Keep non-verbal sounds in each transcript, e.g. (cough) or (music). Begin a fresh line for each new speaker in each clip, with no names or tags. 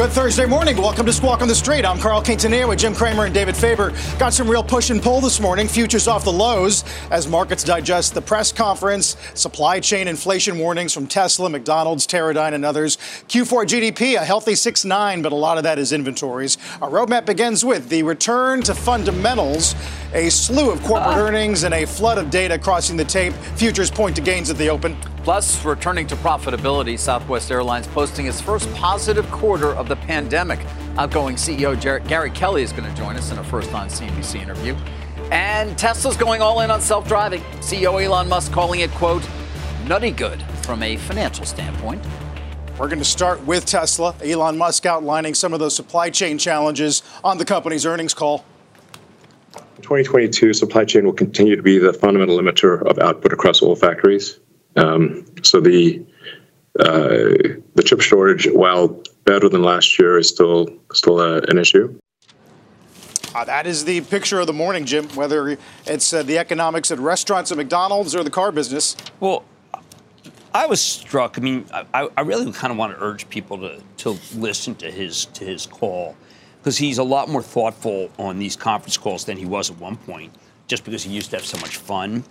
Good Thursday morning. Welcome to Squawk on the Street. I'm Carl Quintanilla with Jim Cramer and David Faber. Got some real push and pull this morning. Futures off the lows as markets digest the press conference, supply chain inflation warnings from Tesla, McDonald's, Teradyne, and others. Q4 GDP, a healthy 6.9, but a lot of that is inventories. Our roadmap begins with the return to fundamentals, a slew of corporate ah. earnings, and a flood of data crossing the tape. Futures point to gains at the open.
Plus, returning to profitability, Southwest Airlines posting its first positive quarter of the pandemic. Outgoing CEO Jer- Gary Kelly is going to join us in a first on CNBC interview. And Tesla's going all in on self driving. CEO Elon Musk calling it, quote, nutty good from a financial standpoint.
We're going to start with Tesla. Elon Musk outlining some of those supply chain challenges on the company's earnings call.
2022, supply chain will continue to be the fundamental limiter of output across all factories. Um, so the uh, the chip shortage, while better than last year, is still still a, an issue.
Uh, that is the picture of the morning, Jim. Whether it's uh, the economics at restaurants at McDonald's or the car business.
Well, I was struck. I mean, I, I really kind of want to urge people to to listen to his to his call because he's a lot more thoughtful on these conference calls than he was at one point. Just because he used to have so much fun.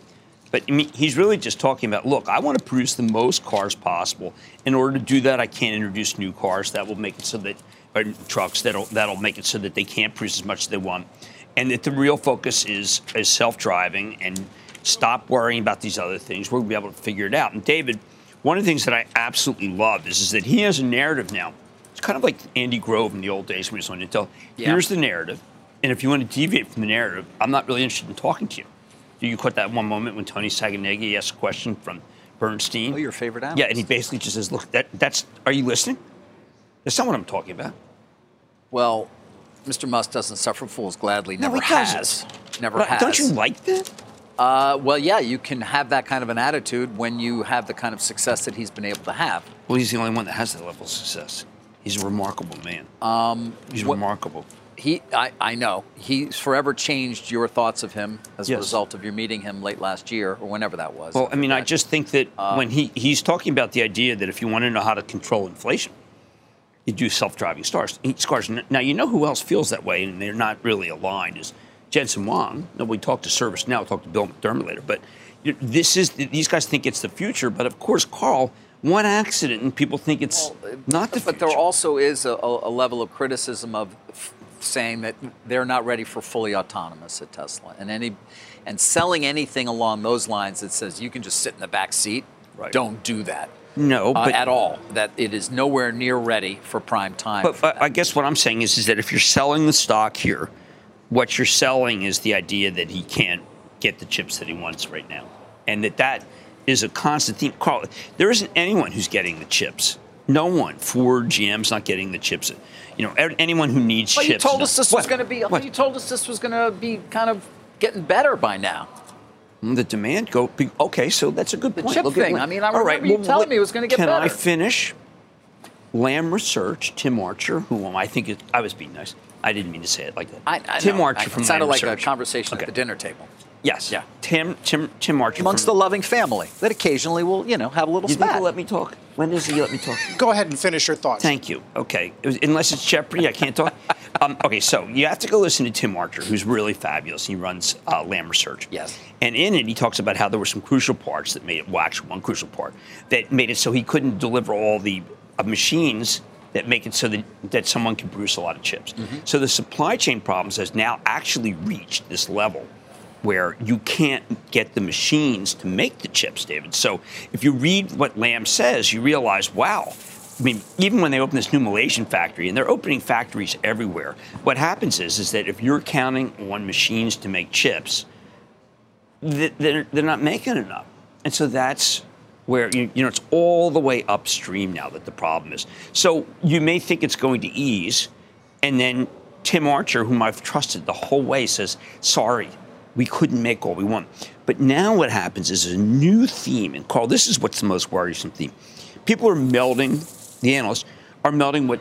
But I mean, he's really just talking about look, I want to produce the most cars possible. In order to do that, I can't introduce new cars that will make it so that, or trucks that'll, that'll make it so that they can't produce as much as they want. And that the real focus is, is self driving and stop worrying about these other things. We'll be able to figure it out. And David, one of the things that I absolutely love is, is that he has a narrative now. It's kind of like Andy Grove in the old days when he was on Intel. Yeah. Here's the narrative. And if you want to deviate from the narrative, I'm not really interested in talking to you. Do you caught that one moment when Tony Sacconaghi asked a question from Bernstein.
Oh, your favorite analyst.
Yeah, and he basically just says, "Look, that, that's. Are you listening? That's not what I'm talking about."
Well, Mr. Musk doesn't suffer fools gladly.
No,
Never has. Never
but
has.
Don't you like that?
Uh, well, yeah, you can have that kind of an attitude when you have the kind of success that he's been able to have.
Well, he's the only one that has that level of success. He's a remarkable man.
Um,
he's remarkable
he I, I know he's forever changed your thoughts of him as yes. a result of your meeting him late last year or whenever that was.
Well, I mean, I just think that um, when he he's talking about the idea that if you want to know how to control inflation, you do self-driving cars. Cars. Now you know who else feels that way, and they're not really aligned. Is Jensen Huang? Now we talked to ServiceNow. We'll talk to Bill McDermott later, but this is these guys think it's the future, but of course, Carl one accident and people think it's well, not the
but
future.
there also is a, a, level of criticism of saying that they're not ready for fully autonomous at Tesla, and any and selling anything along those lines that says you can just sit in the back seat. Right. Don't do that.
No,
uh, at all. That it is nowhere near ready for prime time.
But, but I guess what I'm saying is, is that if you're selling the stock here, what you're selling is the idea that he can't get the chips that he wants right now, and that that is a constant theme. Carl, there isn't anyone who's getting the chips. No one. Ford, GM's not getting the chips you know, anyone who needs
well,
chips.
You told us this what? was going to be. What? You told us this was going to be kind of getting better by now.
Mm, the demand go okay, so that's a good
the
point.
chip
Look
thing. I mean, I remember right, you well, telling me it was going to get
can
better.
Can I finish? Lam Research, Tim Archer, who I think is, I was being nice. I didn't mean to say it like that.
I, I
Tim
know.
Archer
I,
from
it sounded
Lam
like
Research.
a conversation
okay.
at the dinner table.
Yes.
Yeah.
Tim Tim Tim Archer
amongst
from,
the loving family that occasionally will you know have a little
you
spat.
Let me talk. When does he let me talk?
Go ahead and finish your thoughts.
Thank you. Okay. Was, unless it's Jeopardy, I can't talk. (laughs) um, okay, so you have to go listen to Tim Archer, who's really fabulous. He runs uh, Lam Research.
Yes.
And in it, he talks about how there were some crucial parts that made it. Well, actually, one crucial part that made it so he couldn't deliver all the uh, machines that make it so that, that someone can produce a lot of chips. Mm-hmm. So the supply chain problems has now actually reached this level where you can't get the machines to make the chips, David. So if you read what Lam says, you realize, wow, I mean, even when they open this new Malaysian factory, and they're opening factories everywhere, what happens is, is that if you're counting on machines to make chips, they're, they're not making enough. And so that's where, you, you know, it's all the way upstream now that the problem is. So you may think it's going to ease, and then Tim Archer, whom I've trusted the whole way, says, sorry, we couldn't make all we want. But now what happens is a new theme, and Carl, this is what's the most worrisome theme. People are melding, the analysts are melding what,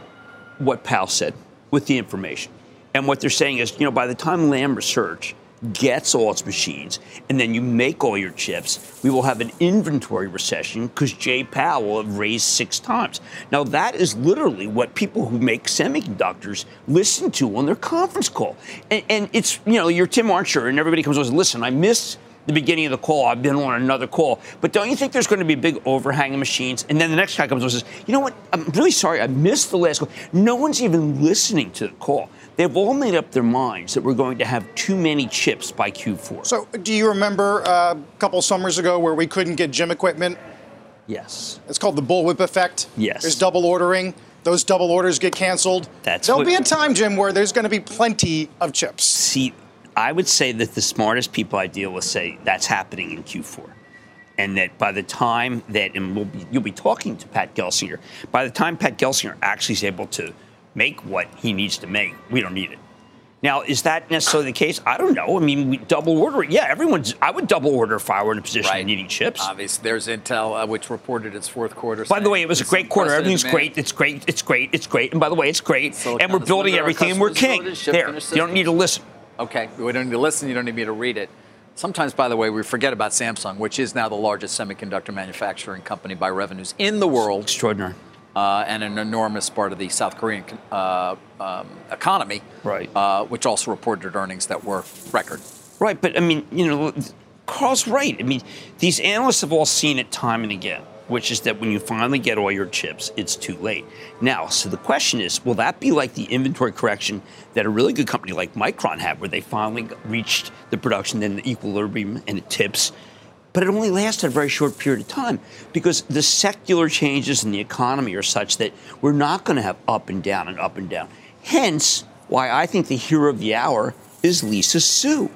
what Powell said with the information. And what they're saying is, you know, by the time Lam Research gets all its machines, and then you make all your chips, we will have an inventory recession because Jay Powell will have raised six times. Now, that is literally what people who make semiconductors listen to on their conference call. And, and it's, you know, you're Tim Archer, and everybody comes and says, listen, I missed the beginning of the call. I've been on another call. But don't you think there's going to be a big overhang of machines? And then the next guy comes and says, you know what? I'm really sorry. I missed the last call. No one's even listening to the call. They've all made up their minds that we're going to have too many chips by Q4.
So, do you remember uh, a couple summers ago where we couldn't get gym equipment?
Yes.
It's called the bullwhip effect.
Yes.
There's double ordering. Those double orders get canceled.
That's
There'll
what-
be a time, Jim, where there's going to be plenty of chips.
See, I would say that the smartest people I deal with say that's happening in Q4. And that by the time that, and we'll be, you'll be talking to Pat Gelsinger, by the time Pat Gelsinger actually is able to make what he needs to make, we don't need it. Now, is that necessarily the case? I don't know. I mean, we double order. Yeah, everyone's. I would double order if I were in a position
Right.
of needing chips.
Obviously, there's Intel, uh, which reported its fourth quarter.
By the way, it was a great quarter. Everything's
demand.
great. It's great. It's great. It's great. And by the way, it's great.
Silicon
and we're building everything, and we're king.
ability to ship
There. You don't need to listen.
Okay, we don't need to listen. You don't need me to read it. Sometimes, by the way, we forget about Samsung, which is now the largest semiconductor manufacturing company by revenues in the world,
Extraordinary.
uh, and an enormous part of the South Korean uh, um, economy,
Right.
Uh, which also reported earnings that were record.
Right, but I mean, you know, Carl's right. I mean, these analysts have all seen it time and again, which is that when you finally get all your chips, it's too late. Now, so the question is, will that be like the inventory correction that a really good company like Micron had, where they finally reached the production, then the equilibrium, and it tips? But it only lasted a very short period of time because the secular changes in the economy are such that we're not going to have up and down and up and down. Hence, why I think the hero of the hour is Lisa Su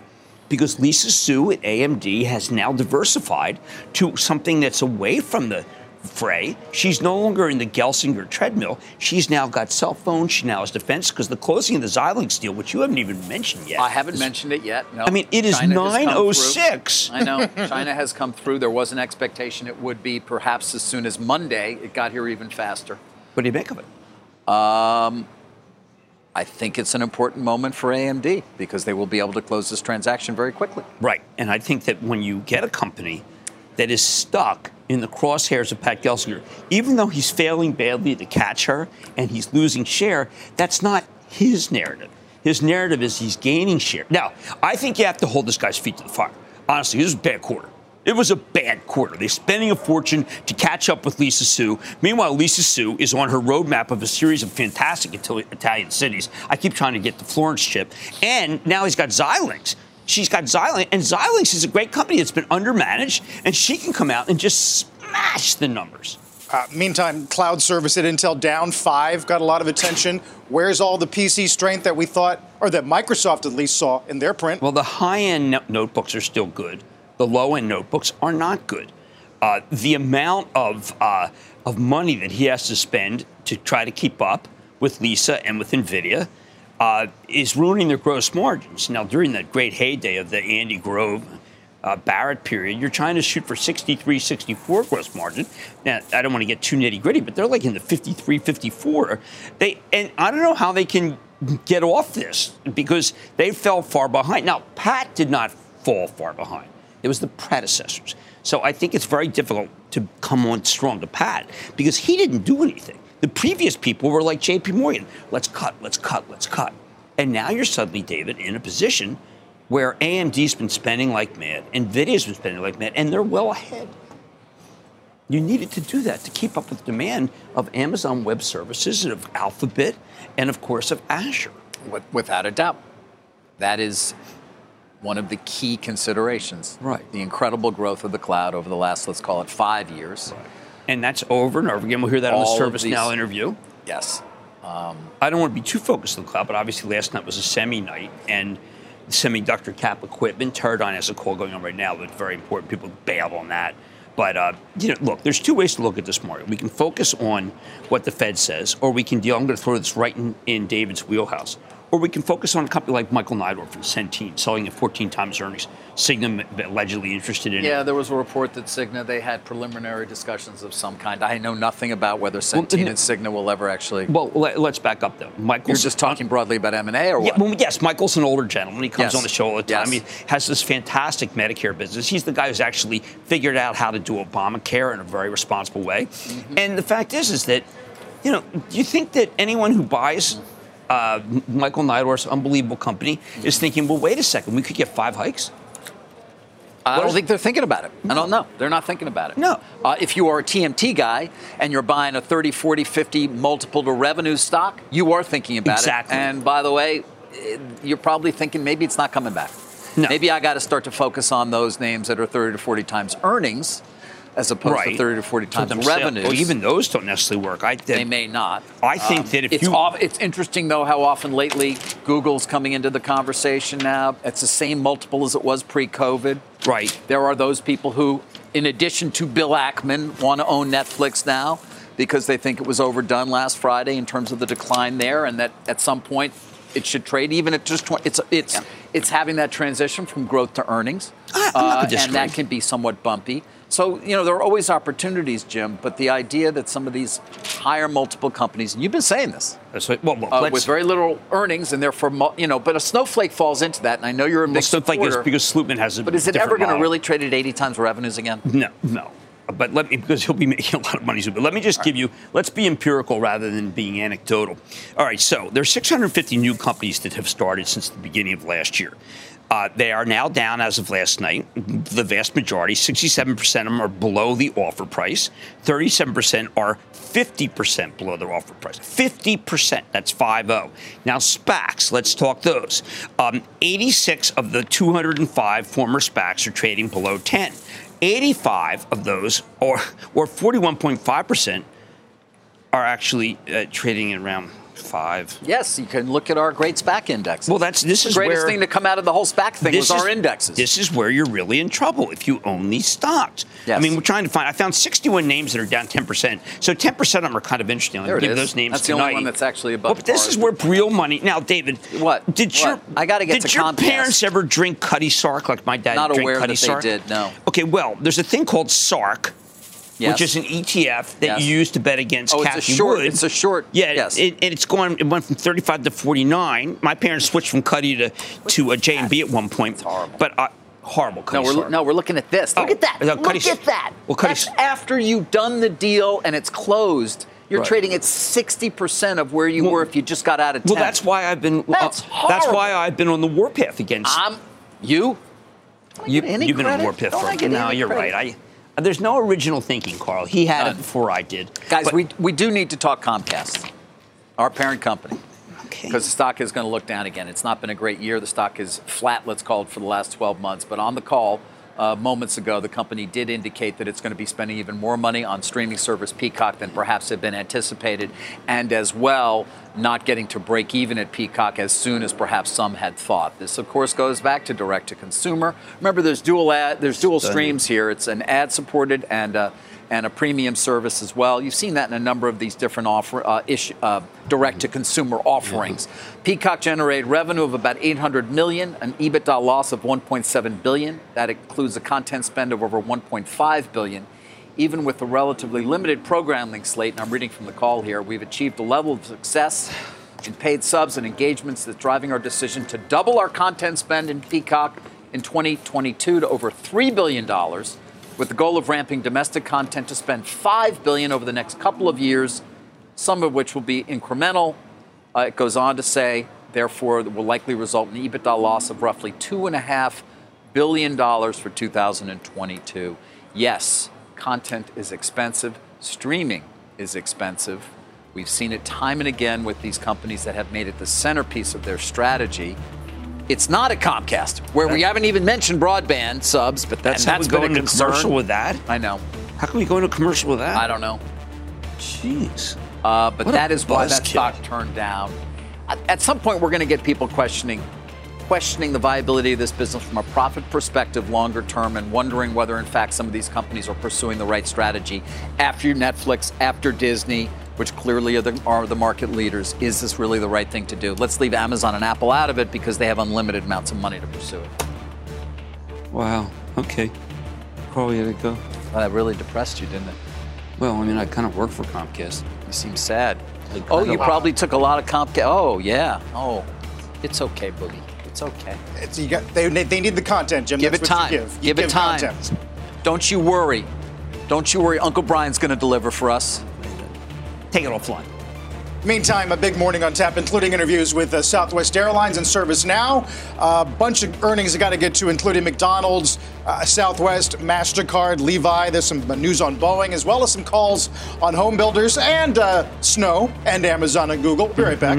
because Lisa Su at AMD has now diversified to something that's away from the fray. She's no longer in the Gelsinger treadmill. She's now got cell phones. She now has defense because the closing of the Xilinx deal, which you haven't even mentioned yet.
I haven't
is-
mentioned it yet. No.
I mean, it is
China has come through.
9:06.
I know. China has come through. There was an expectation it would be perhaps as soon as Monday. It got here even faster.
What do you make of it?
Um, I think it's an important moment for AMD because they will be able to close this transaction very quickly.
Right. And I think that when you get a company that is stuck in the crosshairs of Pat Gelsinger, even though he's failing badly to catch her and he's losing share, that's not his narrative. His narrative is he's gaining share. Now, I think you have to hold this guy's feet to the fire. Honestly, this is a bad quarter. It was a bad quarter. They're spending a fortune to catch up with Lisa Su. Meanwhile, Lisa Su is on her roadmap of a series of fantastic Italian cities. I keep trying to get the Florence chip. And now he's got Xilinx. She's got Xilinx, and Xilinx is a great company that's been undermanaged, and she can come out and just smash the numbers.
Uh, meantime, cloud service at Intel down five, got a lot of attention. Where's all the PC strength that we thought, or that Microsoft at least saw in their print?
Well, the high end no- notebooks are still good. The low end notebooks are not good. Uh, the amount of uh, of money that he has to spend to try to keep up with Lisa and with Nvidia uh, is ruining their gross margins. Now, during that great heyday of the Andy Grove. Uh, Barrett period, you're trying to shoot for 63, 64 gross margin. Now, I don't want to get too nitty gritty, but they're like in the 53, 54. They and I don't know how they can get off this because they fell far behind. Now, Pat did not fall far behind. It was the predecessors. So I think it's very difficult to come on strong to Pat because he didn't do anything. The previous people were like JP Morgan. Let's cut, let's cut, let's cut. And now you're suddenly, David, in a position where AMD's been spending like mad, NVIDIA's been spending like mad, and they're well ahead. You needed to do that to keep up with demand of Amazon Web Services and of Alphabet and, of course, of Azure.
Without a doubt. That is one of the key considerations.
Right.
The incredible growth of the cloud over the last, let's call it five years.
And that's over and over again. We'll hear that
All
on the
these-
ServiceNow interview.
Yes.
I don't want to be too focused on the cloud, but obviously last night was a semi night and the semiconductor cap equipment. Teradyne has a call going on right now that's very important. People bailed on that. But uh, you know, look, there's two ways to look at this market. We can focus on what the Fed says, or we can deal. I'm going to throw this right in, in David's wheelhouse. Or we can focus on a company like Michael Neidorff from Centene, selling at 14 times earnings. Cigna allegedly interested in it.
Yeah, there was a report that Cigna they had preliminary discussions of some kind. I know nothing about whether
Well,
Centene
n-
and Cigna will ever actually.
Well, let, us back up though. Michael's
You're just talking broadly about M and A, or
Yeah,
what?
well, yes, Michael's an older gentleman. He comes
Yes.
on the show all the time.
Yes.
He has this fantastic Medicare business. He's the guy who's actually figured out how to do Obamacare in a very responsible way.
Mm-hmm.
And the fact is, is that, you know, do you think that anyone who buys uh, Michael Neidorff's unbelievable company is thinking, well, wait a second, we could get five hikes?
I don't think they're thinking about it. I don't know. They're not thinking about it.
No.
Uh, if you are a TMT guy and you're buying a 30, 40, 50 multiple to revenue stock, you are thinking about
Exactly.
it. And by the way, eh, you're probably thinking maybe it's not coming back.
No.
Maybe I got to start to focus on those names that are 30 to 40 times earnings as opposed to 30 to 40 times revenues.
Well, even those don't necessarily work. I,
they may not.
I think that if
it's
you-
off, it's interesting though how often lately Google's coming into the conversation now. It's the same multiple as it was pre-COVID.
Right.
There are those people who, in addition to Bill Ackman, want to own Netflix now because they think it was overdone last Friday in terms of the decline there, and that at some point it should trade even at just 20. It's it's it's having that transition from growth to earnings,
I- I'm not gonna
and that can be somewhat bumpy. So you know there are always opportunities, Jim. But the idea that some of these higher multiple companies, and you've been saying this,
what, well, well,
uh, with very little earnings, and therefore you know, but a snowflake falls into that, and I know you're a big
well, stuff like this because Slootman has a
But is it ever going to really trade at 80 times revenues again?
No, no. But let me, because he'll be making (laughs) a lot of money soon. But let me just give you, let's be empirical rather than being anecdotal. All right, so there's 650 new companies that have started since the beginning of last year. Uh, they are now down as of last night. The vast majority, 67% of them, are below the offer price. 37% are 50% below their offer price. 50%, that's 5 0. Now, SPACs, let's talk those. Um, 86 of the 205 former SPACs are trading below 10. 85 of those, or, or 41.5%, are actually uh, trading around 5.
Yes, you can look at our great SPAC indexes.
Well, that's this
the
is the
greatest
where
thing to come out of the whole SPAC thing was
this
our indexes.
This is where you're really in trouble if you own these stocks.
Yes.
I mean, we're trying to find. I found 61 names that are down 10%. So 10% of them are kind of interesting. I'll
There it
give
is.
those names
That's the only one that's actually above
Well, but this is where real money. Now, David,
What?
did
What?
your
I gotta get
did
to
your
Comcast.
parents ever drink Cutty Sark like my dad
Not
drank
aware
Cutty
that they
Sark?
did, no.
Okay, well, there's a thing called Sark.
Yes.
Which is an ETF that
Yes.
you use to bet against
Oh, it's a short-
Wood.
it's a short-
Yeah,
yes.
it, and it's going. It went from 35 to 49. My parents switched from Cutty to to a J and B at one point.
It's horrible.
But uh, horrible.
no, we're, no, we're looking at this. Look
Oh,
at that.
no,
Look
Cutty's-
at that.
well, Cutty's-
That's after you've done the deal and it's closed. You're
Right.
trading at 60% of where you
Well-
were if you just got out of 10.
Well, that's why I've been.
That's
uh, that's why I've been on the warpath against.
You.
You. You've been on warpath for. No, you're
credit?
right. I. There's no original thinking, Carl. He had
None.
it before I did.
Guys,
But-
we, we do need to talk Comcast, our parent company.
Okay.
because the stock is going to look down again. It's not been a great year. The stock is flat, let's call it, for the last 12 months. But on the call uh, moments ago, the company did indicate that it's going to be spending even more money on streaming service Peacock than perhaps had been anticipated, and as well, not getting to break even at Peacock as soon as perhaps some had thought. This, of course, goes back to direct to consumer. Remember, there's dual ad, there's dual streams here. It's an ad supported and uh, and a premium service as well. You've seen that in a number of these different offer, uh, issue, uh, direct-to-consumer offerings. Peacock generated revenue of about 800 million, an EBITDA loss of 1.7 billion. That includes a content spend of over 1.5 billion. Even with the relatively limited programming slate, and I'm reading from the call here, we've achieved a level of success in paid subs and engagements that's driving our decision to double our content spend in Peacock in 2022 to over $3 billion with the goal of ramping domestic content to spend 5 billion over the next couple of years, some of which will be incremental. Uh, it goes on to say, therefore, will likely result in an EBITDA loss of roughly $2.5 billion for 2022. Yes, content is expensive, streaming is expensive. We've seen it time and again with these companies that have made it the centerpiece of their strategy. It's not a Comcast, where we haven't even mentioned broadband subs, but that,
That's how
that's
we go
a
into
concern.
commercial with that.
I know.
How can we go into commercial with that?
I don't know.
Jeez.
Uh, but
What a
that is why that
buzzkill.
stock turned down. At, at some point, we're going to get people questioning questioning the viability of this business from a profit perspective longer term and wondering whether in fact some of these companies are pursuing the right strategy after Netflix, after Disney, which clearly are the, are the market leaders. Is this really the right thing to do? Let's leave Amazon and Apple out of it because they have unlimited amounts of money to pursue it.
Wow. Okay. Probably gotta go.
Well, that really depressed you, didn't it?
Well, I mean, I kind of work for Comcast.
You seem sad. Oh, you probably took a lot of comp. Oh, yeah. Oh, it's okay, Boogie. It's okay.
It's, you got, they, they need the content, Jim.
Give
That's
it time.
You give. You
Give it time.
Content.
Don't you worry. Don't you worry. Uncle Brian's going to deliver for us.
Take it offline.
Meantime, a big morning on tap, including interviews with uh, Southwest Airlines and ServiceNow. A bunch of earnings I got to get to, including McDonald's, uh, Southwest, MasterCard, Levi. There's some uh, news on Boeing, as well as some calls on home builders and uh, Snow and Amazon and Google. Be right back.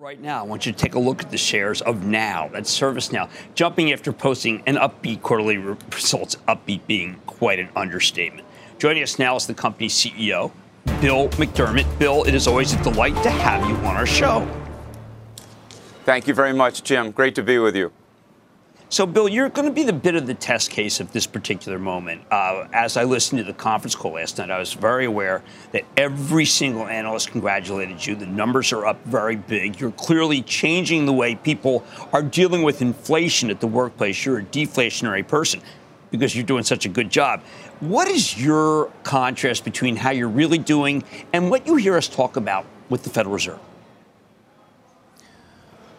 Right now, I want you to take a look at the shares of Now, that's ServiceNow, jumping after posting an upbeat quarterly results, upbeat being quite an understatement. Joining us now is the company's CEO, Bill McDermott. Bill, it is always a delight to have you on our show.
Thank you very much, Jim. Great to be with you.
So, Bill, you're going to be the bit of the test case of this particular moment. Uh, as I listened to the conference call last night, I was very aware that every single analyst congratulated you. The numbers are up very big. You're clearly changing the way people are dealing with inflation at the workplace. You're a deflationary person because you're doing such a good job. What is your contrast between how you're really doing and what you hear us talk about with the Federal Reserve?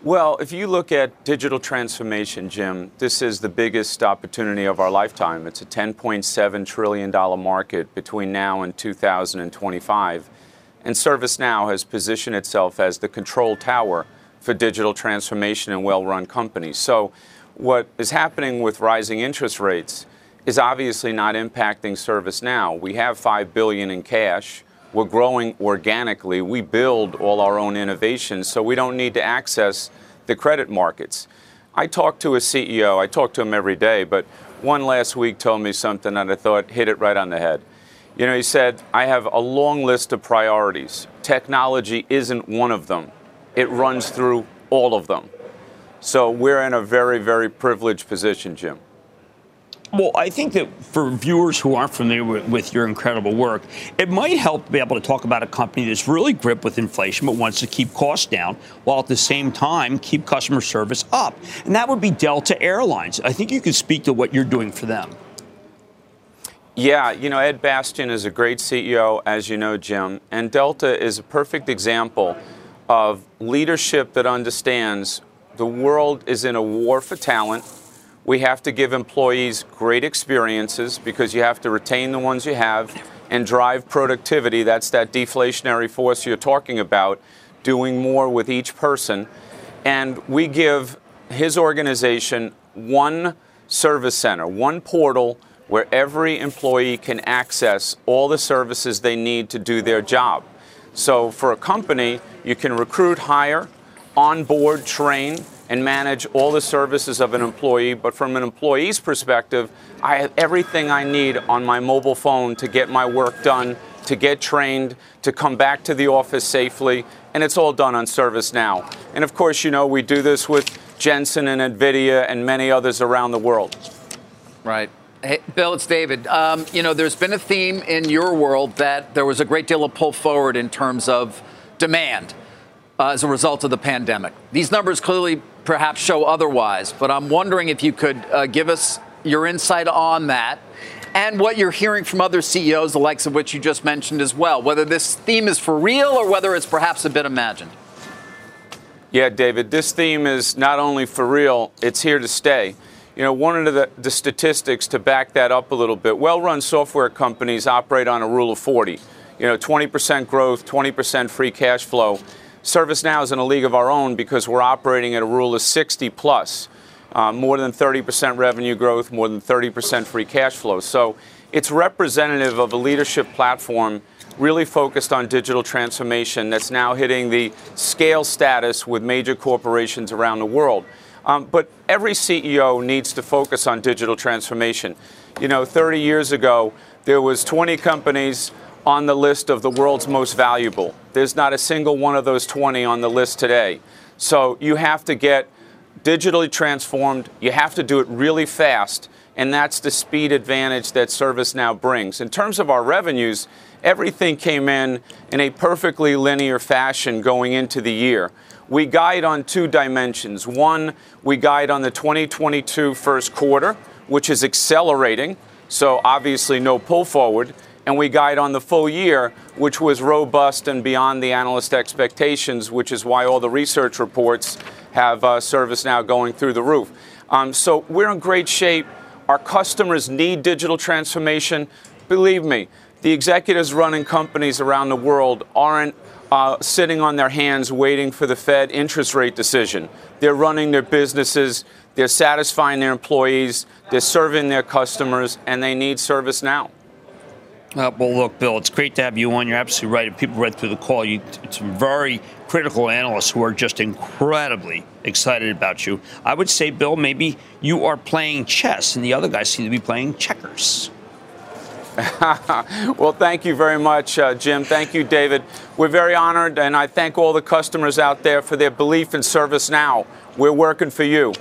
Well, if you look at digital transformation, Jim, this is the biggest opportunity of our lifetime. It's a $10.7 trillion market between now and 2025. And ServiceNow has positioned itself as the control tower for digital transformation in well run companies. So, what is happening with rising interest rates is obviously not impacting ServiceNow. We have 5 billion in cash. We're growing organically. We build all our own innovations, so we don't need to access the credit markets. I talk to a CEO, I talk to him every day, but one last week told me something that I thought hit it right on the head. You know, he said, I have a long list of priorities. Technology isn't one of them, it runs through all of them. So we're in a very, very privileged position, Jim.
Well, I think that for viewers who aren't familiar with, with, your incredible work, it might help to be able to talk about a company that's really gripped with inflation but wants to keep costs down while at the same time keep customer service up. And that would be Delta Airlines. I think you could speak to what you're doing for them.
Yeah, you know, Ed Bastian is a great CEO, as you know, Jim. And Delta is a perfect example of leadership that understands the world is in a war for talent. We have to give employees great experiences because you have to retain the ones you have and drive productivity. That's that deflationary force you're talking about, doing more with each person. And we give his organization one service center, one portal where every employee can access all the services they need to do their job. So for a company, you can recruit, hire, onboard, train, and manage all the services of an employee. But from an employee's perspective, I have everything I need on my mobile phone to get my work done, to get trained, to come back to the office safely, and it's all done on ServiceNow. And of course, you know, we do this with Jensen and NVIDIA and many others around the world.
Right. Hey, Bill, it's David. Um, you know, there's been a theme in your world that there was a great deal of pull forward in terms of demand uh, as a result of the pandemic. These numbers clearly perhaps show otherwise, but I'm wondering if you could uh, give us your insight on that and what you're hearing from other CEOs, the likes of which you just mentioned as well, whether this theme is for real or whether it's perhaps a bit imagined.
Yeah, David, this theme is not only for real, it's here to stay. You know, one of the, the statistics to back that up a little bit well run software companies operate on a rule of 40. You know, 20% growth, 20% free cash flow. ServiceNow is in a league of our own because we're operating at a rule of 60 plus. Uh, more than 30% revenue growth, more than 30% free cash flow. So it's representative of a leadership platform really focused on digital transformation that's now hitting the scale status with major corporations around the world. Um, but every CEO needs to focus on digital transformation. You know, 30 years ago, there was 20 companies on the list of the world's most valuable. There's not a single one of those 20 on the list today. So you have to get digitally transformed. You have to do it really fast, and that's the speed advantage that ServiceNow brings. In terms of our revenues, everything came in in a perfectly linear fashion going into the year. We guide on two dimensions. One, we guide on the 2022 first quarter, which is accelerating, so obviously no pull forward and we guide on the full year, which was robust and beyond the analyst expectations, which is why all the research reports have uh, ServiceNow going through the roof. Um, so we're in great shape. Our customers need digital transformation. Believe me, the executives running companies around the world aren't uh, sitting on their hands waiting for the Fed interest rate decision. They're running their businesses, they're satisfying their employees, they're serving their customers, and they need ServiceNow.
Uh, well, look, Bill, it's great to have you on. You're absolutely right. If people read through the call, you, some very critical analysts who are just incredibly excited about you. I would say, Bill, maybe you are playing chess, and the other guys seem to be playing checkers. (laughs)
well, thank you very much, uh, Jim. Thank you, David. We're very honored, and I thank all the customers out there for their belief in service. Now We're working for you.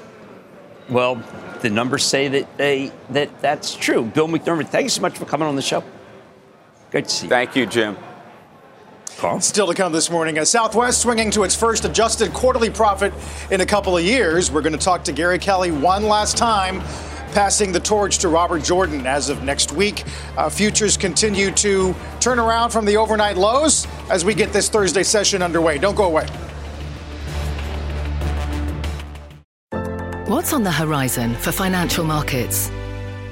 Well, the numbers say that they that that's true. Bill McDermott, thank you so much for coming on the show. Good to see you.
Thank you, Jim.
Paul? Still to come this morning, as Southwest swinging to its first adjusted quarterly profit in a couple of years. We're going to talk to Gary Kelly one last time, passing the torch to Robert Jordan as of next week. Uh, futures continue to turn around from the overnight lows as we get this Thursday session underway. Don't go away.
What's on the horizon for financial markets?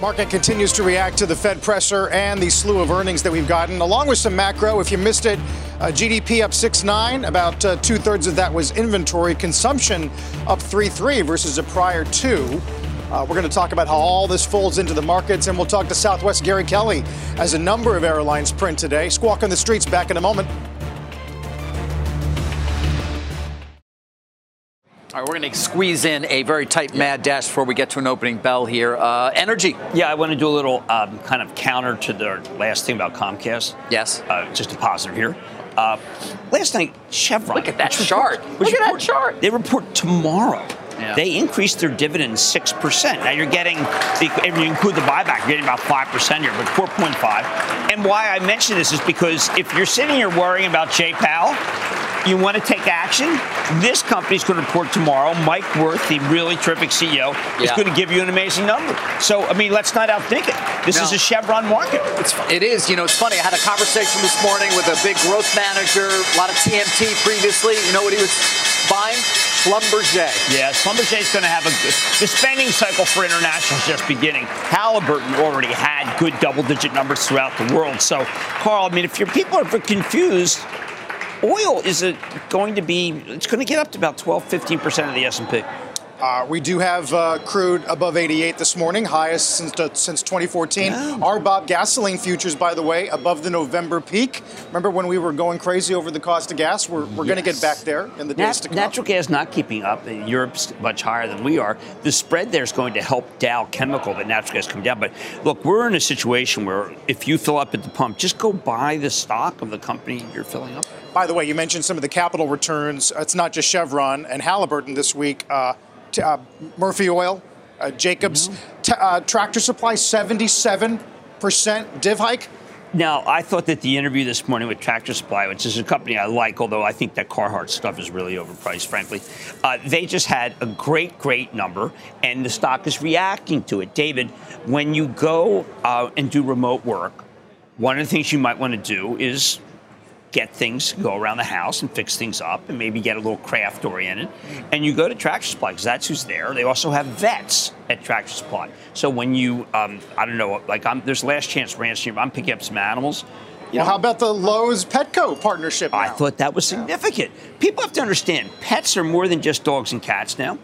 Market continues to react to the Fed pressure and the slew of earnings that we've gotten, along with some macro. If you missed it, uh, GDP up 6.9. About uh, two thirds of that was inventory. Consumption up 3.3 versus a prior two. Uh, we're going to talk about how all this folds into the markets, and we'll talk to Southwest Gary Kelly as a number of airlines print today. Squawk on the streets back in a moment.
All right, we're going to squeeze in a very tight mad dash before we get to an opening bell here. Uh, energy.
Yeah, I want to do a little um, kind of counter to the last thing about Comcast.
Yes.
Uh, just a positive here. Uh, last night, Chevron.
Look at that
which
chart. Look
which
at that chart.
They report tomorrow.
Yeah.
They increased their dividend six percent. Now you're getting, if you include the buyback, you're getting about five percent here, but four point five. And why I mention this is because if you're sitting here worrying about Jay Powell, you want to take action. This company's going to report tomorrow. Mike Wirth, the really terrific CEO, is going to give you an amazing number. So I mean, let's not outthink it. This
No.
is a Chevron market.
It's, it is. You know, it's funny. I had a conversation this morning with a big growth manager, a lot of TMT previously. You know what he was buying? Schlumberger.
Yeah, Schlumberger is going to have a good. The spending cycle for international is just beginning. Halliburton already had good double-digit numbers throughout the world. So, Carl, I mean, if your people are confused, oil is a, going to be. It's going to get up to about 12, 15 percent of the S&P.
Uh, we do have uh, crude above 88 this morning, highest since uh, since 2014. RBOB gasoline futures, by the way, above the November peak. Remember when we were going crazy over the cost of gas? We're, we're going to get back there in the days
Nat-
to come.
natural gas not keeping up. Europe's much higher than we are. The spread there is going to help Dow Chemical, but natural gas come down. But look, we're in a situation where if you fill up at the pump, just go buy the stock of the company you're filling up.
By the way, you mentioned some of the capital returns. It's not just Chevron and Halliburton this week. Uh, uh, Murphy Oil, uh, Jacobs,
Mm-hmm.
t- uh, Tractor Supply, 77% div hike.
Now, I thought that the interview this morning with Tractor Supply, which is a company I like, although I think that Carhartt stuff is really overpriced, frankly, uh, they just had a great, great number, and the stock is reacting to it. David, when you go uh, and do remote work, one of the things you might want to do is get things, go around the house and fix things up and maybe get a little craft oriented. And you go to Tractor Supply because that's who's there. They also have vets at Tractor Supply. So when you, um, I don't know, like I'm, there's Last Chance Ranch here, I'm picking up some animals. You
Well,
know,
how about the Lowe's Petco partnership?
I thought that was significant. People have to understand pets are more than just dogs and cats now.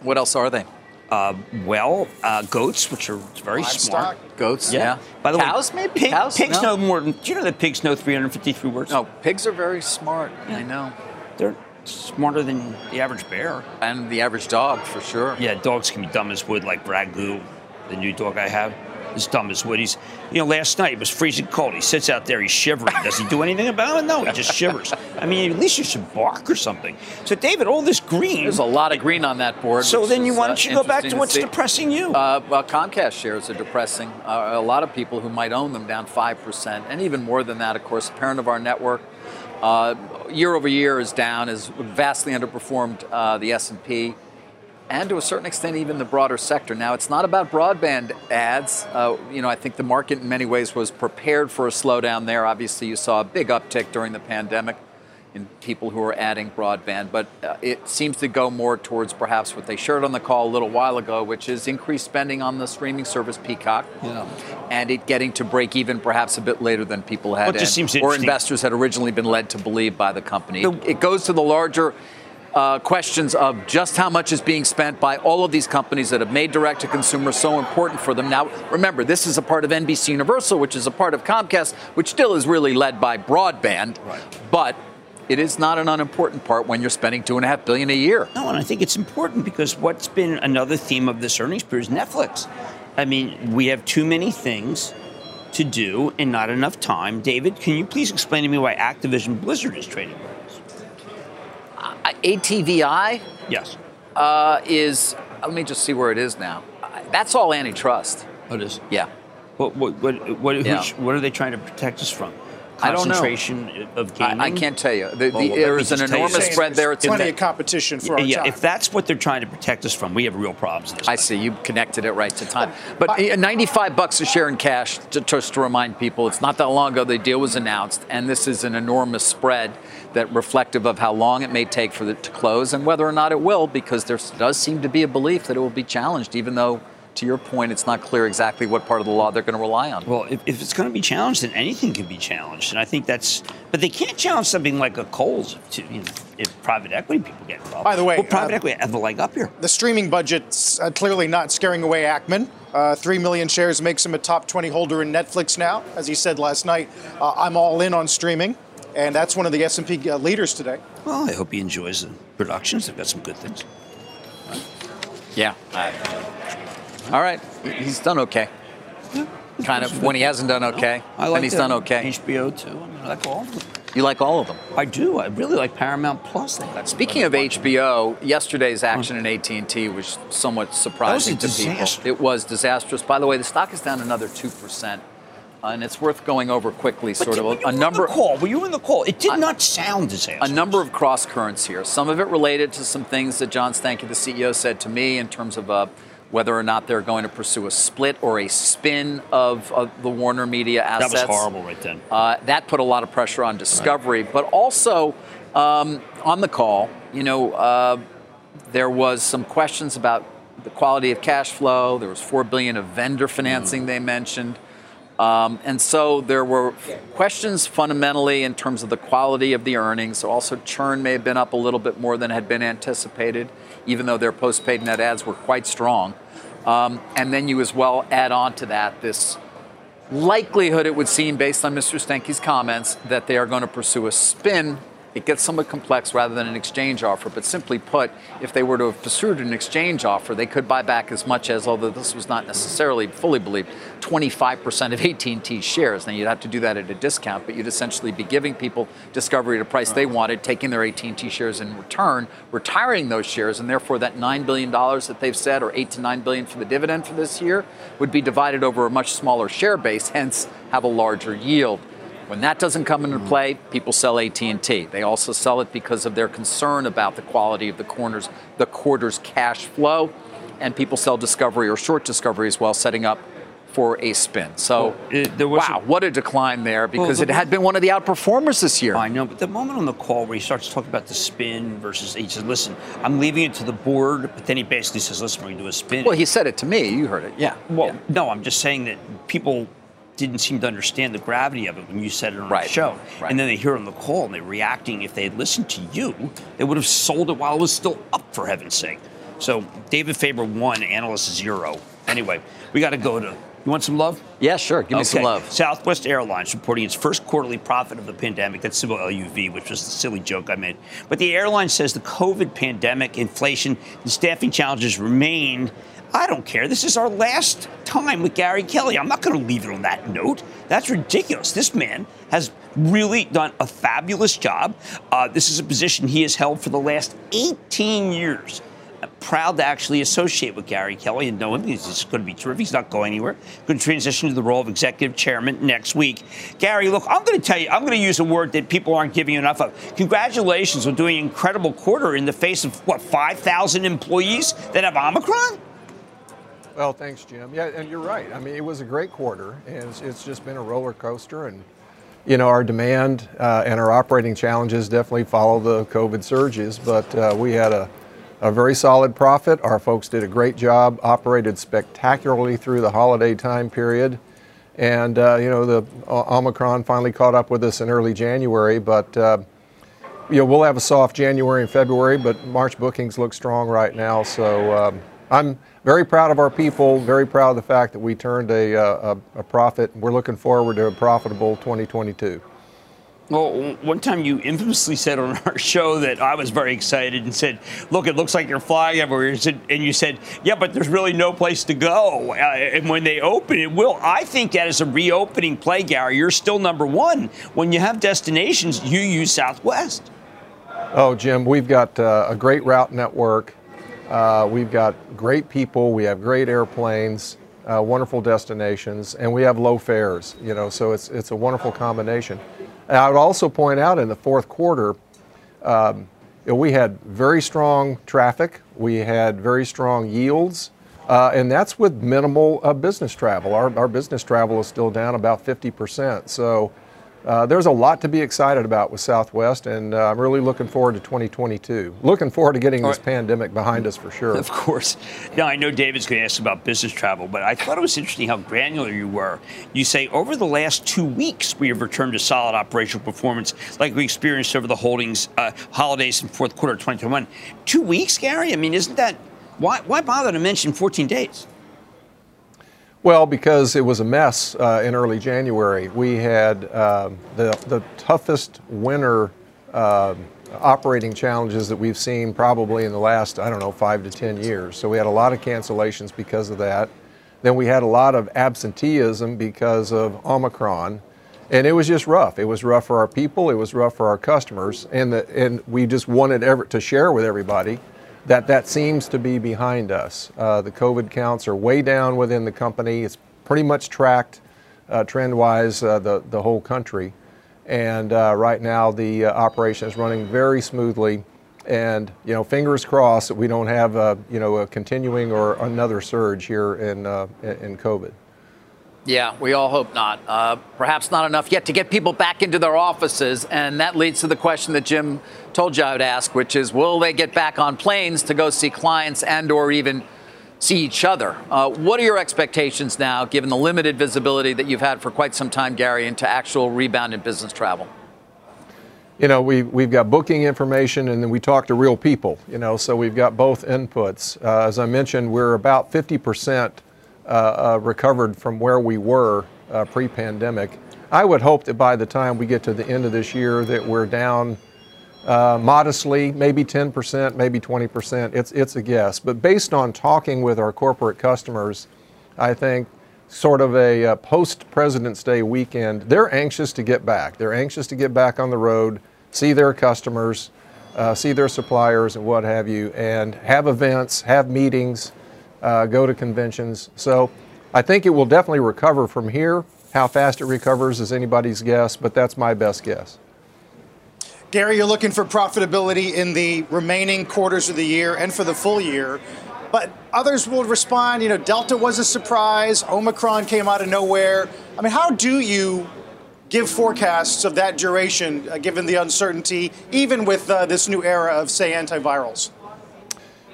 What else are they?
Uh, well, uh, goats, which are very
Livestock.
smart.
Goats,
Yeah.
yeah.
By the
Cows,
way,
maybe?
pig-
Cows?
pigs
No.
know more. than- Do you know that pigs know 353 words?
No, pigs are very smart. I know.
They're smarter than the average bear.
And the average dog, for sure.
Yeah, dogs can be dumb as wood, like Ragu, the new dog I have. Is dumb as wood. He's, you know, last night it was freezing cold. He sits out there, he's shivering. Does he do anything about it? No, he just shivers. I mean, at least you should bark or something. So, David, all this green.
There's a lot of green on that board.
So then you
is,
why
uh,
don't you go back
interesting
to what's
see.
depressing you?
Uh, well, Comcast shares are depressing. Uh, a lot of people who might own them down 5%, and even more than that, of course, parent of our network. Uh, year over year is down, has vastly underperformed uh, the S&P, and to a certain extent, even the broader sector. Now, it's not about broadband ads. Uh, you know, I think the market in many ways was prepared for a slowdown there. Obviously, you saw a big uptick during the pandemic in people who are adding broadband, but uh, it seems to go more towards perhaps what they shared on the call a little while ago, which is increased spending on the streaming service Peacock, and it getting to break even perhaps a bit later than people had,
Well, it just seems
or investors had originally been led to believe by the company. It, it goes to the larger. Uh, questions of just how much is being spent by all of these companies that have made direct to consumer so important for them. Now, remember, this is a part of NBC Universal, which is a part of Comcast, which still is really led by broadband. right. But it is not an unimportant part when you're spending two and a half billion a year.
No, and I think it's important because what's been another theme of this earnings period is Netflix. I mean, we have too many things to do and not enough time. David, can you please explain to me why Activision Blizzard is trading? Like this?
Uh, ATVI
Yes.
uh, is, let me just see where it is now. Uh, That's all antitrust.
Oh, it is.
Yeah.
What what what what,
Yeah.
sh- what are they trying to protect us from?
I don't know.
Concentration of gaming.
I, I can't tell you. The,
Well,
the,
well,
there
let
an
just tell you
enormous spread there. It's
Plenty of competition for our
yeah,
time.
if that's what they're trying to protect us from, we have real problems. In this
I see. You connected it right to time. But uh, 95 bucks a share in cash, to, just to remind people, it's not that long ago the deal was announced, and this is an enormous spread that reflective of how long it may take for it to close and whether or not it will, because there does seem to be a belief that it will be challenged, even though, to your point, it's not clear exactly what part of the law they're going to rely on.
Well, if, if it's going to be challenged, then anything can be challenged, and I think that's. But they can't challenge something like a Kohl's to, you know, if private equity people get involved.
By the way,
well, private
uh,
equity have a leg up here.
The streaming budget's uh, clearly not scaring away Ackman. Uh, Three million shares makes him a top 20 holder in Netflix now. As he said last night, uh, I'm all in on streaming, and that's one of the S&P uh, leaders today.
Well, I hope he enjoys the productions. They've got some good things.
Yeah. I, all right. He's done okay. Yeah, Kind of when he hasn't done okay,
I like
and he's done okay.
HBO too. I, mean, I like all of them.
You like all of them?
I do. I really like Paramount Plus. They got
Speaking of HBO, yesterday's action in AT&T was somewhat surprising
That was a
to people. It was disastrous. By the way, the stock is down another two percent, and it's worth going over quickly. Sort of a, a number.
call. Were you in the call? It did not sound disastrous.
A number of cross currents here. Some of it related to some things that John Stankey, the CEO, said to me in terms of uh, whether or not they're going to pursue a split or a spin of, of the Warner Media assets.
That
assets.
was horrible right then.
Uh, that put a lot of pressure on Discovery, but also um, on the call, you know, uh, there was some questions about the quality of cash flow. There was four billion of vendor financing they mentioned, um, and so there were questions fundamentally in terms of the quality of the earnings. Also, churn may have been up a little bit more than had been anticipated, even though their postpaid net adds were quite strong. Um, and then you as well add on to that this likelihood, it would seem, based on Mr. Stankey's comments, that they are going to pursue a spin. It gets somewhat complex rather than an exchange offer. But simply put, if they were to have pursued an exchange offer, they could buy back as much as, although this was not necessarily fully believed, 25% of AT&T shares. Now you'd have to do that at a discount, but you'd essentially be giving people Discovery at a price they wanted, taking their AT&T shares in return, retiring those shares, and therefore that $9 billion that they've said, or 8 to 9 billion for the dividend for this year, would be divided over a much smaller share base, hence have a larger yield. When that doesn't come into play, people sell AT&T. They also sell it because of their concern about the quality of the corners, the quarter's cash flow, and people sell Discovery or short Discovery as well, setting up for a spin. So, wow, what a decline there because
Well,
it had been one of the outperformers this year.
I know, but the moment on the call where he starts talking about the spin versus, he says, listen, I'm leaving it to the board, but then he basically says, listen, we're going to do a spin.
Well, he said it to me. You heard it. Yeah.
Well, no, I'm just saying that people didn't seem to understand the gravity of it when you said it on
Right.
the show.
Right.
And then they hear it on the call and they're reacting. If they had listened to you, they would have sold it while it was still up, for heaven's sake. So David Faber one, analyst zero. Anyway, we got to go to. You want some love?
Yeah, sure. Give me some love.
Southwest Airlines reporting its first quarterly profit of the pandemic. That's symbol LUV, which was the silly joke I made. But the airline says the COVID pandemic, inflation, and staffing challenges remain. I don't care. This is our last time with Gary Kelly. I'm not going to leave it on that note. That's ridiculous. This man has really done a fabulous job. Uh, this is a position he has held for the last 18 years. I'm proud to actually associate with Gary Kelly and know him. He's going to be terrific. He's not going anywhere. Going to transition to the role of executive chairman next week. Gary, look, I'm going to tell you, I'm going to use a word that people aren't giving you enough of. Congratulations on doing an incredible quarter in the face of, what, 5,000 employees that have Omicron?
Well, thanks, Jim. Yeah, and you're right. I mean, it was a great quarter, and it's, it's just been a roller coaster. And you know, our demand uh, and our operating challenges definitely follow the COVID surges, but uh, we had a, a very solid profit. Our folks did a great job, operated spectacularly through the holiday time period. And, uh, you know, the O- Omicron finally caught up with us in early January, but, uh, you know, we'll have a soft January and February, but March bookings look strong right now. So um, I'm very proud of our people, very proud of the fact that we turned a, uh, a, a profit. We're looking forward to a profitable 2022.
Well, one time you infamously said on our (laughs) show that I was very excited and said, "Look, it looks like you're flying everywhere." And you said, "Yeah, but there's really no place to go." Uh, and when they open, it will. I think that is a reopening play, Gary. You're still number one. When you have destinations, you use Southwest.
Oh, Jim, we've got uh, a great route network. Uh, we've got great people. We have great airplanes, uh, wonderful destinations, and we have low fares. You know, so it's it's a wonderful combination. And I would also point out in the fourth quarter, um, we had very strong traffic. We had very strong yields. Uh, and that's with minimal uh, business travel. Our, our business travel is still down about 50%. So uh, there's a lot to be excited about with Southwest, and uh, I'm really looking forward to 2022. Looking forward to getting
All
this
right.
pandemic behind us for sure. (laughs)
Of course. Now, I know David's going to ask about business travel, but I thought it was interesting how granular you were. You say, over the last two weeks, we have returned to solid operational performance like we experienced over the holdings uh, holidays in fourth quarter of 2021. Two weeks, Gary? I mean, isn't that. Why, why bother to mention 14 days?
Well, because it was a mess uh, in early January. We had um the, the toughest winter um operating challenges that we've seen probably in the last, I don't know, five to 10 years. So we had a lot of cancellations because of that. Then we had a lot of absenteeism because of Omicron. And it was just rough. It was rough for our people. It was rough for our customers. And, the, and we just wanted ever, to share with everybody that that seems to be behind us. Uh, the COVID counts are way down within the company. It's pretty much tracked uh, trend wise uh, the, the whole country. And uh, right now, the uh, operation is running very smoothly. And you know, fingers crossed that we don't have a, you know a continuing or another surge here in uh, in COVID.
Yeah, we all hope not. Uh, perhaps not enough yet to get people back into their offices, and that leads to the question that Jim told you I would ask, which is, will they get back on planes to go see clients and/or even see each other? Uh, what are your expectations now, given the limited visibility that you've had for quite some time, Gary, into actual rebound in business travel?
you know, we, we've got booking information and then we talk to real people, you know, so we've got both inputs. Uh, as I mentioned, we're about 50% uh, uh, recovered from where we were uh, pre pandemic. I would hope that by the time we get to the end of this year that we're down uh, modestly, maybe 10%, maybe 20%. It's, it's a guess. But based on talking with our corporate customers, I think sort of a uh, post President's Day weekend, they're anxious to get back. They're anxious to get back on the road see their customers, uh, see their suppliers, and what have you, and have events, have meetings, uh, go to conventions. So I think it will definitely recover from here. How fast it recovers is anybody's guess, but that's my best guess.
Gary, you're looking for profitability in the remaining quarters of the year and for the full year. But others will respond, you know, Delta was a surprise, Omicron came out of nowhere. I mean, how do you give forecasts of that duration, uh, given the uncertainty, even with uh, this new era of, say, antivirals?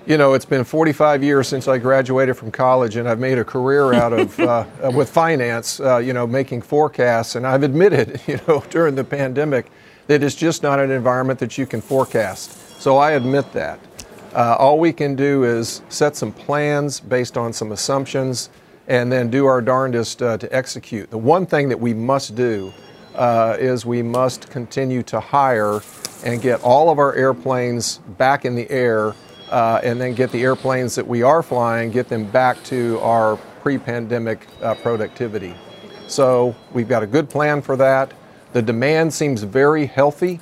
You know, it's been 45 years since I graduated from college, and I've made a career out of uh, (laughs) uh with finance. Uh, you know, making forecasts, and I've admitted, (laughs) you know, during the pandemic, that it's just not an environment that you can forecast. So I admit that. Uh, all we can do is set some plans based on some assumptions, and then do our darndest to execute. The one thing that we must do uh, is we must continue to hire and get all of our airplanes back in the air uh, and then get the airplanes that we are flying, get them back to our pre pandemic uh, productivity. So we've got a good plan for that. The demand seems very healthy.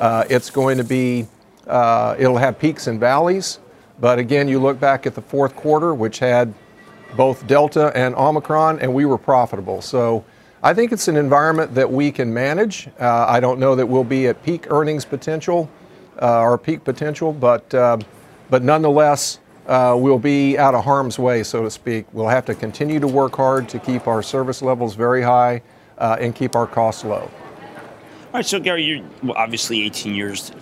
Uh, it's going to be, uh, it'll have peaks and valleys. But again, you look back at the fourth quarter, which had both Delta and Omicron, and we were profitable. So I think it's an environment that we can manage. Uh, I don't know that we'll be at peak earnings potential uh, or peak potential, but uh, but nonetheless, uh, we'll be out of harm's way, so to speak. We'll have to continue to work hard to keep our service levels very high uh, and keep our costs low. All
right, so Gary, you're obviously 18 years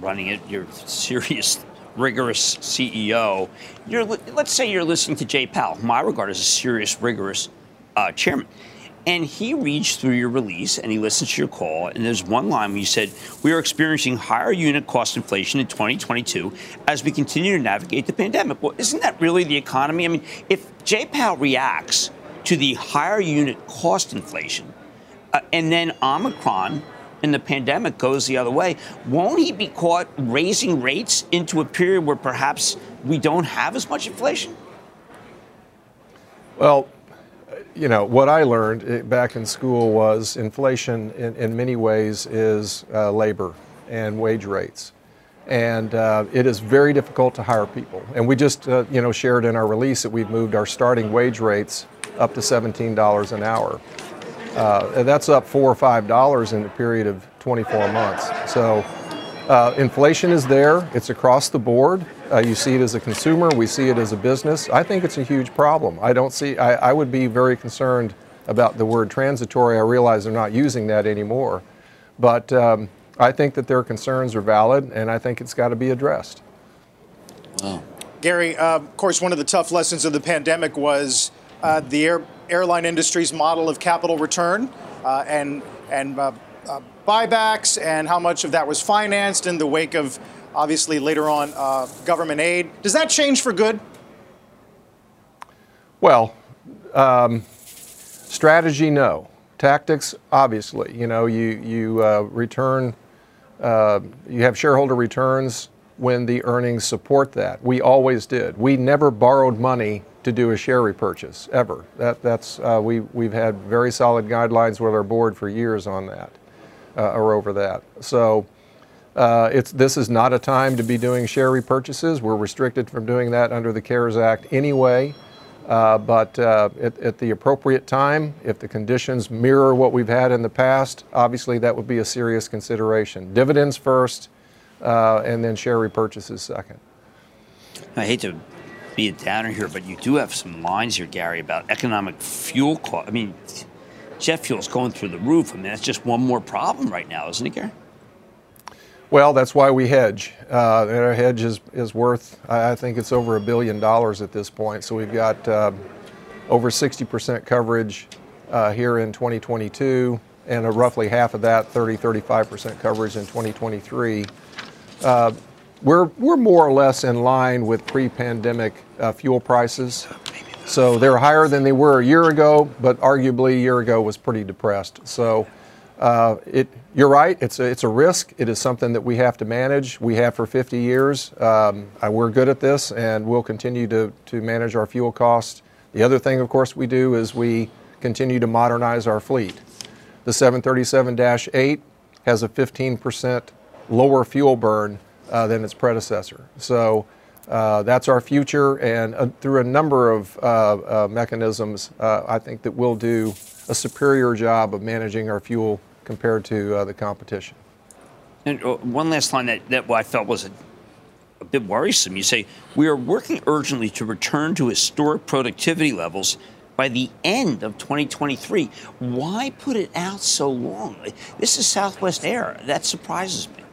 running it. You're serious rigorous CEO. You're, let's say you're listening to Jay Powell, whom I regard as a serious, rigorous uh, chairman. And he reads through your release and he listens to your call. And there's one line where you said, We are experiencing higher unit cost inflation in 2022 as we continue to navigate the pandemic. Well, isn't that really the economy? I mean, if Powell reacts to the higher unit cost inflation uh, and then Omicron and the pandemic goes the other way, won't he be caught raising rates into a period where perhaps we don't have as much inflation?
Well, you know, what I learned eh, back in school was inflation in, in many ways is uh, labor and wage rates. And uh, it is very difficult to hire people. And we just, uh, you know, shared in our release that we've moved our starting wage rates up to $17 an hour. Uh, that's up four or five dollars in a period of 24 months. So uh, inflation is there. It's across the board. Uh, you see it as a consumer. We see it as a business. I think it's a huge problem. I don't see. I, I would be very concerned about the word transitory. I realize they're not using that anymore, but um, I think that their concerns are valid, and I think it's got to be addressed.
Wow. Gary, uh, of course, one of the tough lessons of the pandemic was uh, the air, airline industry's model of capital return uh, and and uh, buybacks and how much of that was financed in the wake of obviously later on uh, government aid. Does that change for good?
Well, um, strategy, no. Tactics, obviously. You know, you you uh, return uh, you have shareholder returns when the earnings support that. We always did. We never borrowed money to do a share repurchase ever. That, that's uh, we we've had very solid guidelines with our board for years on that, uh, or over that. So. Uh, it's, this is not a time to be doing share repurchases. We're restricted from doing that under the CARES Act anyway. Uh, but at, at, the appropriate time, if the conditions mirror what we've had in the past, obviously that would be a serious consideration. Dividends first, uh, and then share repurchases second.
I hate to be a downer here, but you do have some lines here, Gary, about economic fuel cost. I mean, jet fuel is going through the roof. I mean, that's just one more problem right now, isn't it, Gary?
Well, that's why we hedge. Uh, our hedge is, is worth, I think it's over a billion dollars at this point. So we've got uh, over 60% coverage uh, here in 2022, and roughly half of that, 30, 35% coverage in 2023. Uh, we're, we're more or less in line with pre pandemic uh, fuel prices. So they're higher than they were a year ago, but arguably a year ago was pretty depressed. So uh, it, you're right, it's a, it's a risk. It is something that we have to manage. We have for 50 years. Um, we're good at this, and we'll continue to, to manage our fuel costs. The other thing, of course, we do is we continue to modernize our fleet. The 737 8 has a 15% lower fuel burn uh, than its predecessor. So uh, that's our future, and uh, through a number of uh, uh, mechanisms, uh, I think that we'll do a superior job of managing our fuel compared to the competition.
And one last line that, that I felt was a, a bit worrisome. You say, We are working urgently to return to historic productivity levels by the end of 2023. Why put it out so long? This is Southwest Air. That surprises me.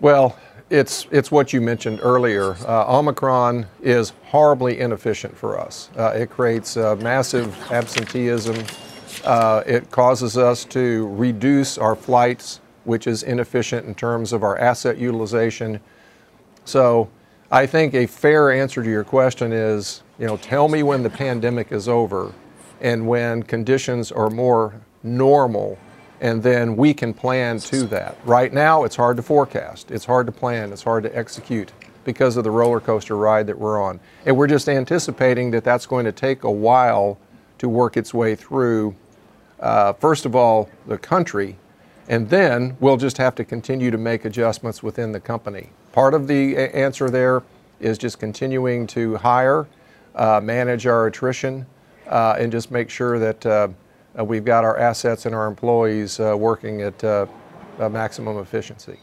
Well, it's it's what you mentioned earlier. Uh, Omicron is horribly inefficient for us. Uh, it creates uh, massive absenteeism. Uh, it causes us to reduce our flights, which is inefficient in terms of our asset utilization. So, I think a fair answer to your question is, you know, tell me when the pandemic is over, and when conditions are more normal and then we can plan to that. Right now, it's hard to forecast, it's hard to plan, it's hard to execute because of the roller coaster ride that we're on. And we're just anticipating that that's going to take a while to work its way through, uh, first of all, the country, and then we'll just have to continue to make adjustments within the company. Part of the answer there is just continuing to hire, uh, manage our attrition, uh, and just make sure that uh, we've got our assets and our employees uh, working at uh, maximum efficiency.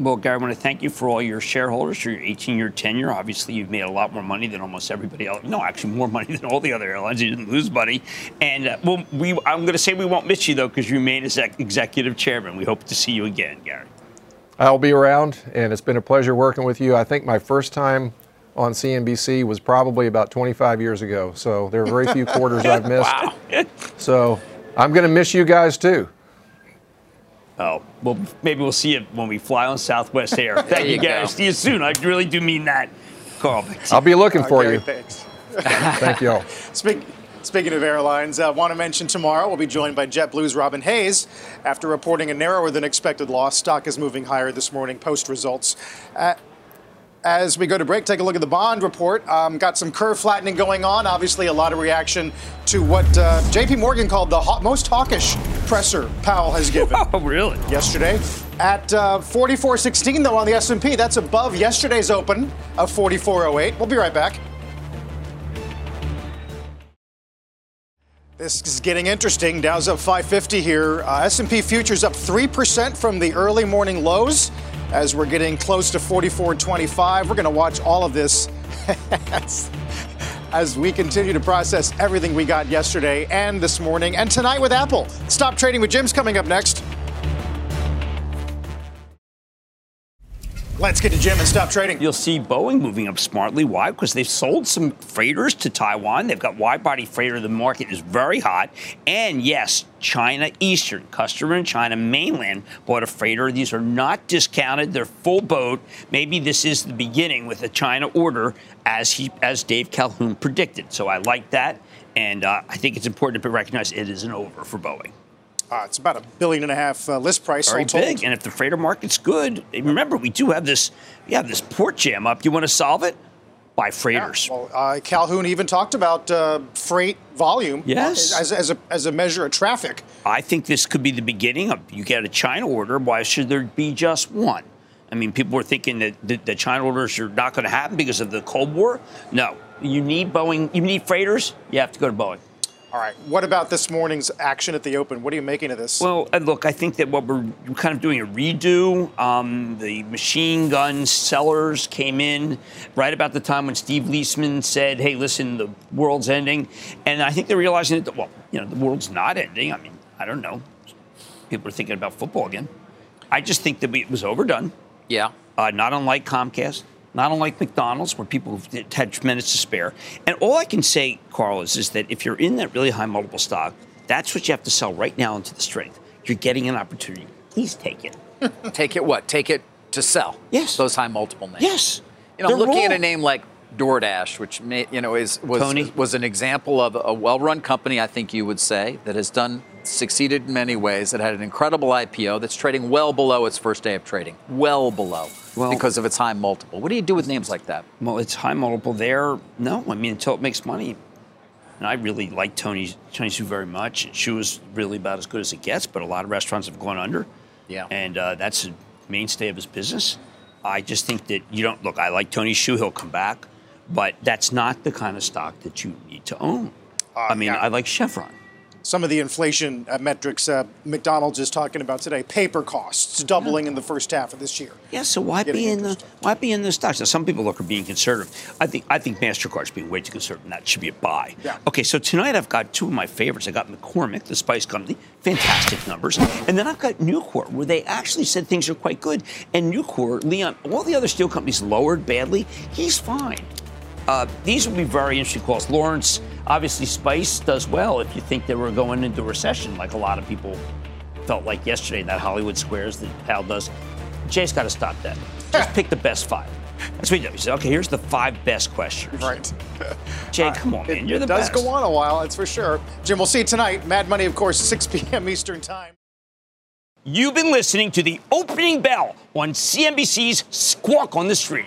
Well, Gary, I want to thank you for all your shareholders for your 18-year tenure. Obviously, you've made a lot more money than almost everybody else. No, actually, more money (laughs) than all the other airlines. You didn't lose money. And uh, well, we, I'm going to say we won't miss you though, because you remain as executive chairman. We hope to see you again, Gary.
I'll be around, and it's been a pleasure working with you. I think my first time on CNBC was probably about 25 years ago. So there are very few (laughs) quarters I've missed.
wow.
so I'm going to miss you guys too.
Oh, well, maybe we'll see it when we fly on Southwest Air. (laughs) Thank you, guys. Go. See you soon. I really do mean that. Carl.
I'll be looking for
Gary,
you.
Thanks. (laughs)
Thank you all.
Speak, speaking of airlines, I uh, want to mention tomorrow we'll be joined by JetBlue's Robin Hayes. After reporting a narrower than expected loss, stock is moving higher this morning post results. Uh, as we go to break, take a look at the bond report. Um, got some curve flattening going on. Obviously, a lot of reaction to what uh, J.P. Morgan called the most hawkish presser Powell has given. (laughs)
oh, really?
Yesterday at uh, 44.16, though on the S&P, that's above yesterday's open of 44.08. We'll be right back. This is getting interesting. Dow's up 550 here. Uh, S&P futures up 3% from the early morning lows as we're getting close to 44.25. We're going to watch all of this as, (laughs) as we continue to process everything we got yesterday and this morning and tonight with Apple. Stop trading with Jim's coming up next. Let's get to Jim and stop trading.
You'll see Boeing moving up smartly. Why? Because they've sold some freighters to Taiwan. They've got wide body freighter. The market is very hot. And yes, China Eastern, customer in China mainland, bought a freighter. These are not discounted. They're full boat. Maybe this is the beginning with a China order, as he, as Dave Calhoun predicted. So I like that. And uh, I think it's important to recognize it isn't over for Boeing.
Uh, it's about a billion and a half uh, list price.
Very
told.
big. And if the freighter market's good, remember we do have this. We have this port jam up. You want to solve it? By freighters.
Well, uh, Calhoun even talked about uh, freight volume
Yes.
as, as, a, as a measure of traffic.
I think this could be the beginning of you get a China order. Why should there be just one? I mean, people were thinking that the, the China orders are not going to happen because of the Cold War. No, you need Boeing. You need freighters. You have to go to Boeing.
All right. What about this morning's action at the Open? What are you making of this?
Well, uh, look, I think that what we're we're kind of doing a redo. Um, the machine gun sellers came in right about the time when Steve Liesman said, "Hey, listen, the world's ending," and I think they're realizing that well, you know, the world's not ending. I mean, I don't know. People are thinking about football again. I just think that we, it was overdone.
Yeah.
Uh, not unlike Comcast, not unlike McDonald's, where people have had tremendous to spare. And all I can say, Carl, is, is that if you're in that really high multiple stock, that's what you have to sell right now into the strength. You're getting an opportunity. Please take it. (laughs)
take it what? Take it to sell.
Yes.
Those high multiple names.
Yes.
You know,
They're
looking at a name like DoorDash, which may, you know is was
Tony?
was an example of a well-run company, I think you would say, that has done succeeded in many ways. That had an incredible IPO that's trading well below its first day of trading, well below,
Well-
because of its high multiple. What do you do with names like that?
Well, it's high multiple there. No, I mean until it makes money. And I really like Tony Tony Xu very much. And Xu is really about as good as it gets, but a lot of restaurants have gone under.
Yeah.
And uh, that's a mainstay of his business. I just think that you don't look. I like Tony Xu; he'll come back, but that's not the kind of stock that you need to own. I mean, I like Chevron.
Some of the inflation uh, metrics uh, McDonald's is talking about today. Paper costs doubling in the first half of this year.
Yeah, so why
Getting
be in the why be in the stocks? Now, some people look are being conservative. I think I think Mastercard's being way too conservative, and that should be a buy.
Yeah.
Okay, so tonight I've got two of my favorites. I got McCormick, the spice company, fantastic numbers, and then I've got Nucor, where they actually said things are quite good. And Nucor, Leon, all the other steel companies lowered badly. He's fine. Uh, these will be very interesting calls. Lawrence, obviously, Spice does well if you think that we're going into recession, like a lot of people felt like yesterday in that Hollywood Squares that Powell does. Jay's got to stop that. Just pick the best five. That's what he does. He said, okay, here's the five best questions.
Right. (laughs)
Jay, come on, man.
It,
You're the
it does
best.
go on a while, that's for sure. Jim, we'll see you tonight. Mad Money, of course, 6 (laughs) p.m. Eastern Time.
You've been listening to the opening bell on CNBC's Squawk on the Street.